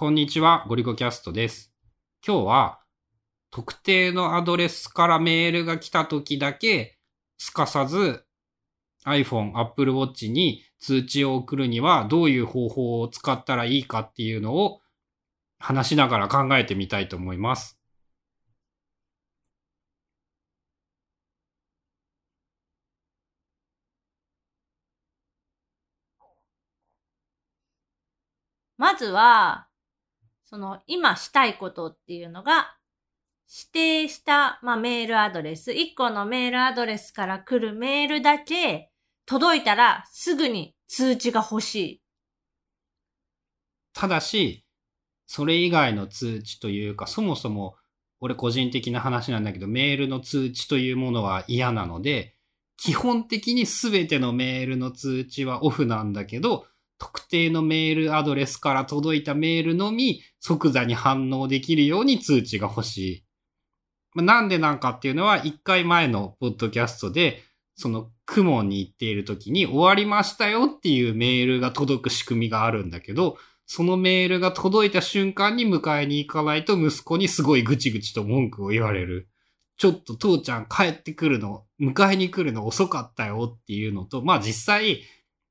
こんにちは、ゴリゴキャストです。今日は、特定のアドレスからメールが来た時だけ、すかさず iPhone、Apple Watch に通知を送るにはどういう方法を使ったらいいかっていうのを話しながら考えてみたいと思います。まずは、その今したいことっていうのが、指定した、まあ、メールアドレス、1個のメールアドレスから来るメールだけ届いたらすぐに通知が欲しい。ただし、それ以外の通知というか、そもそも、俺個人的な話なんだけど、メールの通知というものは嫌なので、基本的に全てのメールの通知はオフなんだけど、特定のメールアドレスから届いたメールのみ即座に反応できるように通知が欲しい。まあなんでなんかっていうのは、一回前のポッドキャストで、その、クモンに行っている時に終わりましたよっていうメールが届く仕組みがあるんだけど、そのメールが届いた瞬間に迎えに行かないと息子にすごいぐちぐちと文句を言われる。ちょっと父ちゃん帰ってくるの、迎えに来るの遅かったよっていうのと、まあ実際、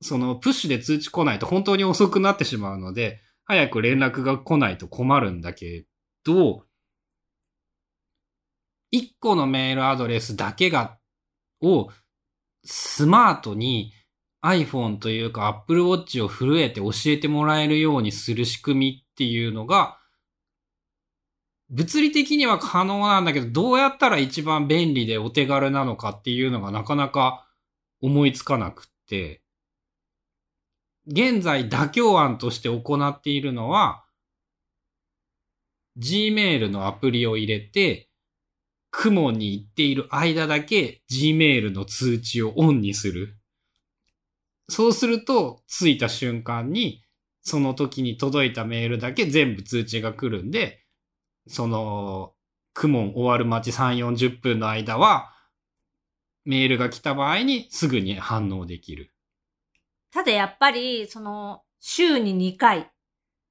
そのプッシュで通知来ないと本当に遅くなってしまうので、早く連絡が来ないと困るんだけど、一個のメールアドレスだけが、をスマートに iPhone というか Apple Watch を震えて教えてもらえるようにする仕組みっていうのが、物理的には可能なんだけど、どうやったら一番便利でお手軽なのかっていうのがなかなか思いつかなくって、現在妥協案として行っているのは、Gmail のアプリを入れて、雲に行っている間だけ Gmail の通知をオンにする。そうすると、着いた瞬間に、その時に届いたメールだけ全部通知が来るんで、その、雲終わる待ち3、40分の間は、メールが来た場合にすぐに反応できる。ただやっぱり、その、週に2回、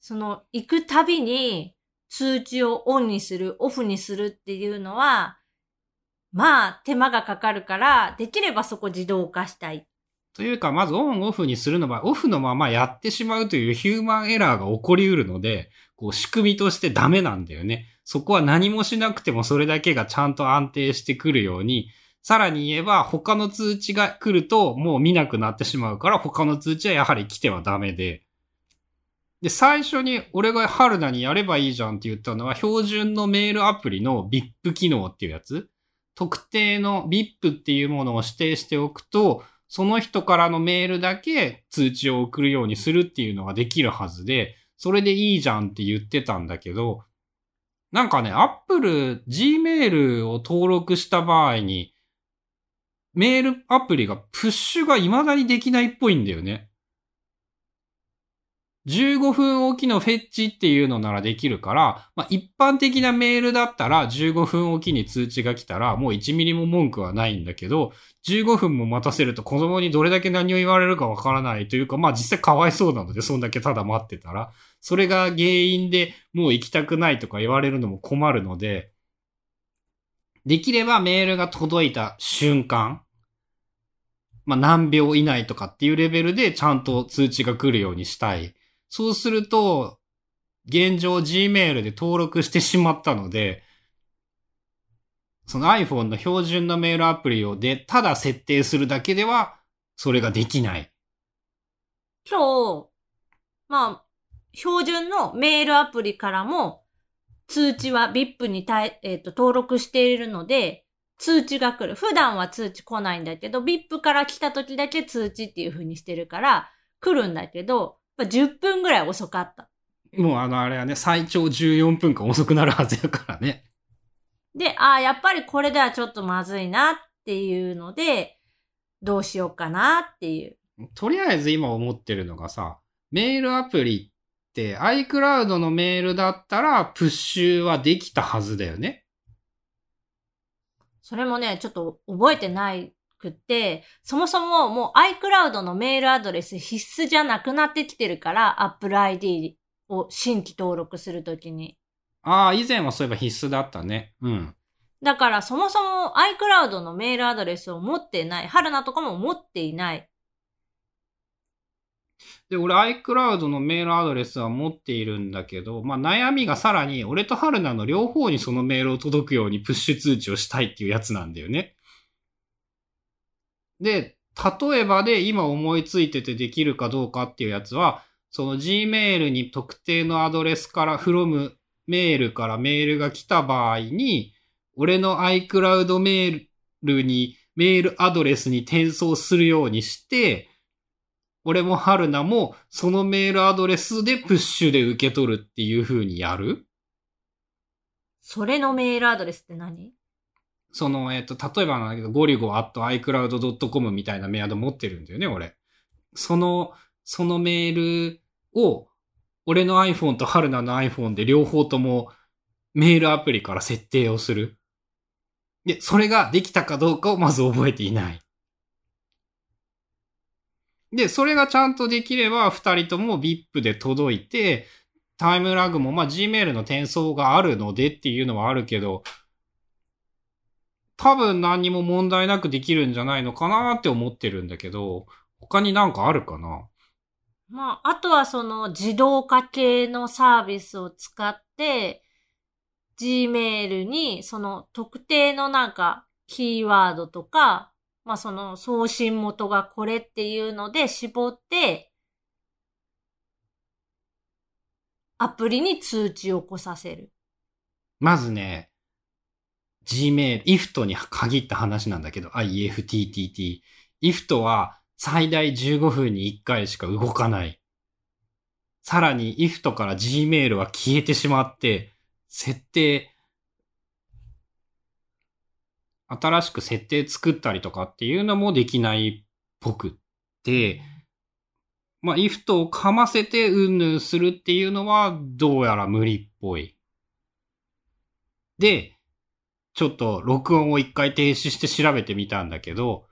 その、行くたびに通知をオンにする、オフにするっていうのは、まあ、手間がかかるから、できればそこ自動化したい。というか、まずオンオフにするのは、オフのままやってしまうというヒューマンエラーが起こりうるので、こう仕組みとしてダメなんだよね。そこは何もしなくてもそれだけがちゃんと安定してくるように、さらに言えば他の通知が来るともう見なくなってしまうから他の通知はやはり来てはダメで。で、最初に俺が春菜にやればいいじゃんって言ったのは標準のメールアプリの VIP 機能っていうやつ。特定の VIP っていうものを指定しておくと、その人からのメールだけ通知を送るようにするっていうのができるはずで、それでいいじゃんって言ってたんだけど、なんかね、Apple、Gmail を登録した場合に、メールアプリがプッシュが未だにできないっぽいんだよね。15分おきのフェッチっていうのならできるから、まあ、一般的なメールだったら15分おきに通知が来たらもう1ミリも文句はないんだけど、15分も待たせると子供にどれだけ何を言われるかわからないというか、まあ実際かわいそうなので、そんだけただ待ってたら、それが原因でもう行きたくないとか言われるのも困るので、できればメールが届いた瞬間、まあ何秒以内とかっていうレベルでちゃんと通知が来るようにしたい。そうすると、現状 Gmail で登録してしまったので、その iPhone の標準のメールアプリをで、ただ設定するだけでは、それができない。今日、まあ、標準のメールアプリからも、通知は VIP に対、えっ、と、登録しているので、通知が来る。普段は通知来ないんだけど、VIP から来た時だけ通知っていう風にしてるから、来るんだけど、やっぱ10分ぐらい遅かった。もうあのあれはね、最長14分間遅くなるはずやからね。で、ああ、やっぱりこれではちょっとまずいなっていうので、どうしようかなっていう。とりあえず今思ってるのがさ、メールアプリって iCloud のメールだったらプッシュはできたはずだよね。それもね、ちょっと覚えてないくって、そもそももう iCloud のメールアドレス必須じゃなくなってきてるから、Apple ID を新規登録するときに。ああ、以前はそういえば必須だったね。うん。だからそもそも iCloud のメールアドレスを持ってない。春菜とかも持っていない。で、俺 iCloud のメールアドレスは持っているんだけど、まあ悩みがさらに、俺と春菜の両方にそのメールを届くようにプッシュ通知をしたいっていうやつなんだよね。で、例えばで今思いついててできるかどうかっていうやつは、その Gmail に特定のアドレスから from メールからメールが来た場合に、俺の iCloud メールにメールアドレスに転送するようにして、俺も春菜もそのメールアドレスでプッシュで受け取るっていう風にやる？それのメールアドレスって何？その、えっ、と、例えばなんだけど、ゴリゴ at iCloud.com みたいなメアド持ってるんだよね、俺。その、そのメールを、俺の iPhone と春菜の iPhone で両方ともメールアプリから設定をする。で、それができたかどうかをまず覚えていない。で、それがちゃんとできれば、二人とも VIP で届いて、タイムラグも、まあ、Gmail の転送があるのでっていうのはあるけど、多分何にも問題なくできるんじゃないのかなって思ってるんだけど、他になんかあるかな？まあ、あとはその自動化系のサービスを使って、Gmail にその特定のなんかキーワードとか、まあその送信元がこれっていうので絞って、アプリに通知を来させる。まずね、Gmail、IFT に限った話なんだけど、IFTTT。IFT は最大15分に1回しか動かない。さらに IFT から Gmail は消えてしまって、設定、新しく設定作ったりとかっていうのもできないっぽくって、まあ、IFT をかませてうんぬんするっていうのはどうやら無理っぽい。で、ちょっと録音を一回停止して調べてみたんだけど、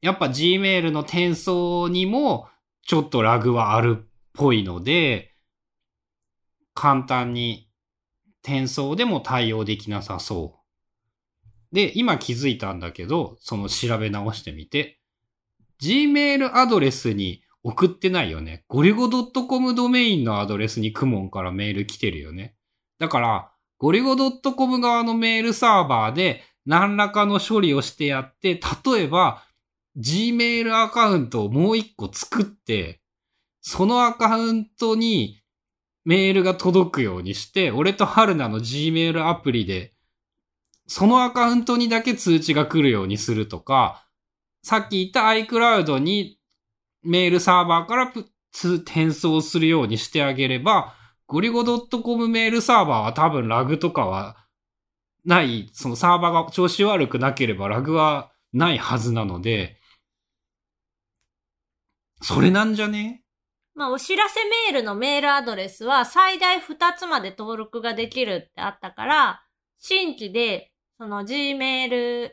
やっぱ Gmail の転送にもちょっとラグはあるっぽいので、簡単に転送でも対応できなさそう。で、今気づいたんだけど、その調べ直してみて、Gmail アドレスに送ってないよね。ゴリゴ .com ドメインのアドレスにクモンからメール来てるよね。だから、ゴリゴ .com 側のメールサーバーで何らかの処理をしてやって、例えば、Gmail アカウントをもう一個作って、そのアカウントにメールが届くようにして、俺と春菜の Gmail アプリで、そのアカウントにだけ通知が来るようにするとか、さっき言った iCloud にメールサーバーから転送するようにしてあげれば、ゴリゴ .com メールサーバーは多分ラグとかはない、そのサーバーが調子悪くなければラグはないはずなので、それなんじゃね？まあ、お知らせメールのメールアドレスは最大2つまで登録ができるってあったから、新規で、その Gmail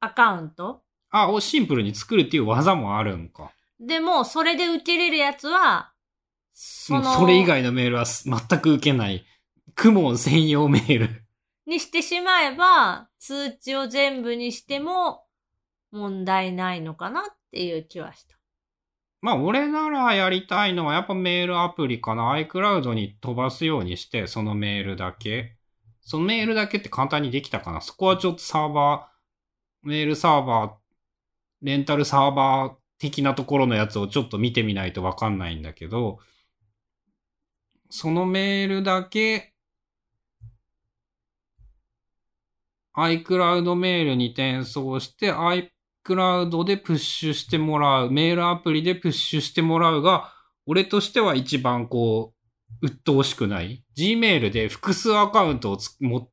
アカウント？あ、をシンプルに作るっていう技もあるんか。でも、それで受けれるやつは、その、それ以外のメールはす全く受けない。クモン専用メール。にしてしまえば、通知を全部にしても問題ないのかなっていう気はした。まあ、俺ならやりたいのはやっぱメールアプリかな。iCloud に飛ばすようにして、そのメールだけ。そのメールだけって簡単にできたかな？そこはちょっとサーバー、メールサーバー、レンタルサーバー的なところのやつをちょっと見てみないとわかんないんだけど、そのメールだけ、iCloud メールに転送して、iCloud でプッシュしてもらう、メールアプリでプッシュしてもらうが、俺としては一番こう、鬱陶しくない？Gmail で複数アカウントをつも、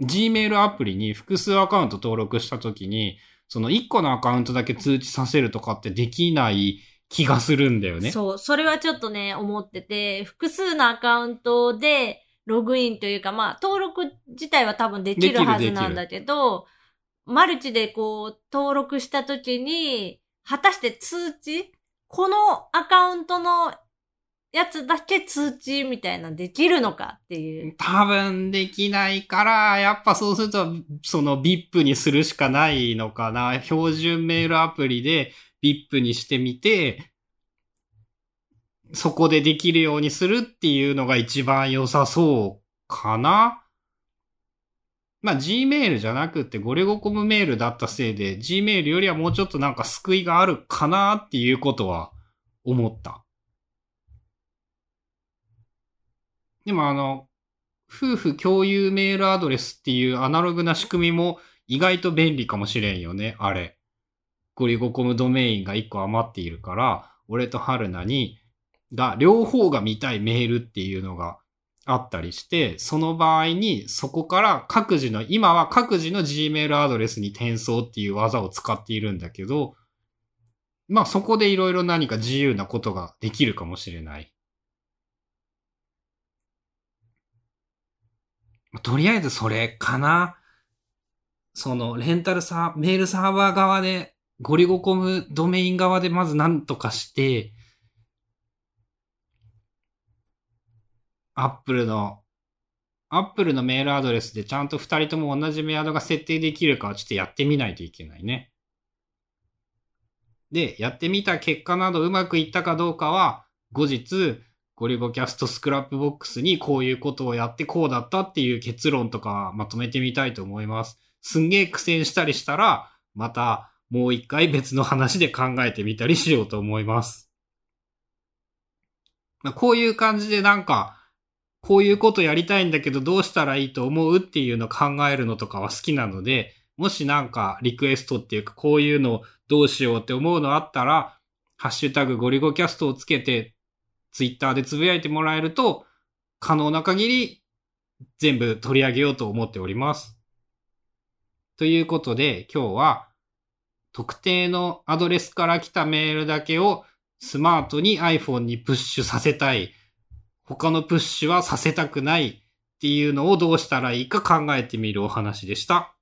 Gmail アプリに複数アカウント登録したときに、その1個のアカウントだけ通知させるとかってできない気がするんだよね。そう、それはちょっとね、思ってて、複数のアカウントでログインというか、まあ、登録自体は多分できるはずなんだけど、マルチでこう、登録したときに、果たして通知？このアカウントのやつだけ通知みたいなできるのかっていう。多分できないから、やっぱそうすると、その VIP にするしかないのかな。標準メールアプリで VIP にしてみて、そこでできるようにするっていうのが一番良さそうかな。まあ Gmail じゃなくてゴレゴコムメールだったせいで Gmail よりはもうちょっとなんか救いがあるかなっていうことは思った。でもあの、夫婦共有メールアドレスっていうアナログな仕組みも意外と便利かもしれんよね、あれ。ゴリゴコムドメインが1個余っているから、俺と春菜に、が、両方が見たいメールっていうのがあったりして、その場合にそこから各自の、今は各自の Gmail アドレスに転送っていう技を使っているんだけど、まあそこでいろいろ何か自由なことができるかもしれない。とりあえずそれかな。その、レンタルサー、メールサーバー側で、ゴリゴコムドメイン側でまず何とかして、アップルの、アップルのメールアドレスでちゃんと二人とも同じメアドが設定できるかはちょっとやってみないといけないね。で、やってみた結果などうまくいったかどうかは、後日、ごりゅごキャストスクラップボックスにこういうことをやってこうだったっていう結論とかまとめてみたいと思います。すんげえ苦戦したりしたら、またもう一回別の話で考えてみたりしようと思います。まあこういう感じでなんか、こういうことやりたいんだけどどうしたらいいと思うっていうのを考えるのとかは好きなので、もしなんかリクエストっていうかこういうのどうしようって思うのあったら、ハッシュタグゴリゴキャストをつけてツイッターでつぶやいてもらえると、可能な限り全部取り上げようと思っております。ということで、今日は特定のアドレスから来たメールだけをスマートに iPhone にプッシュさせたい。他のプッシュはさせたくないっていうのをどうしたらいいか考えてみるお話でした。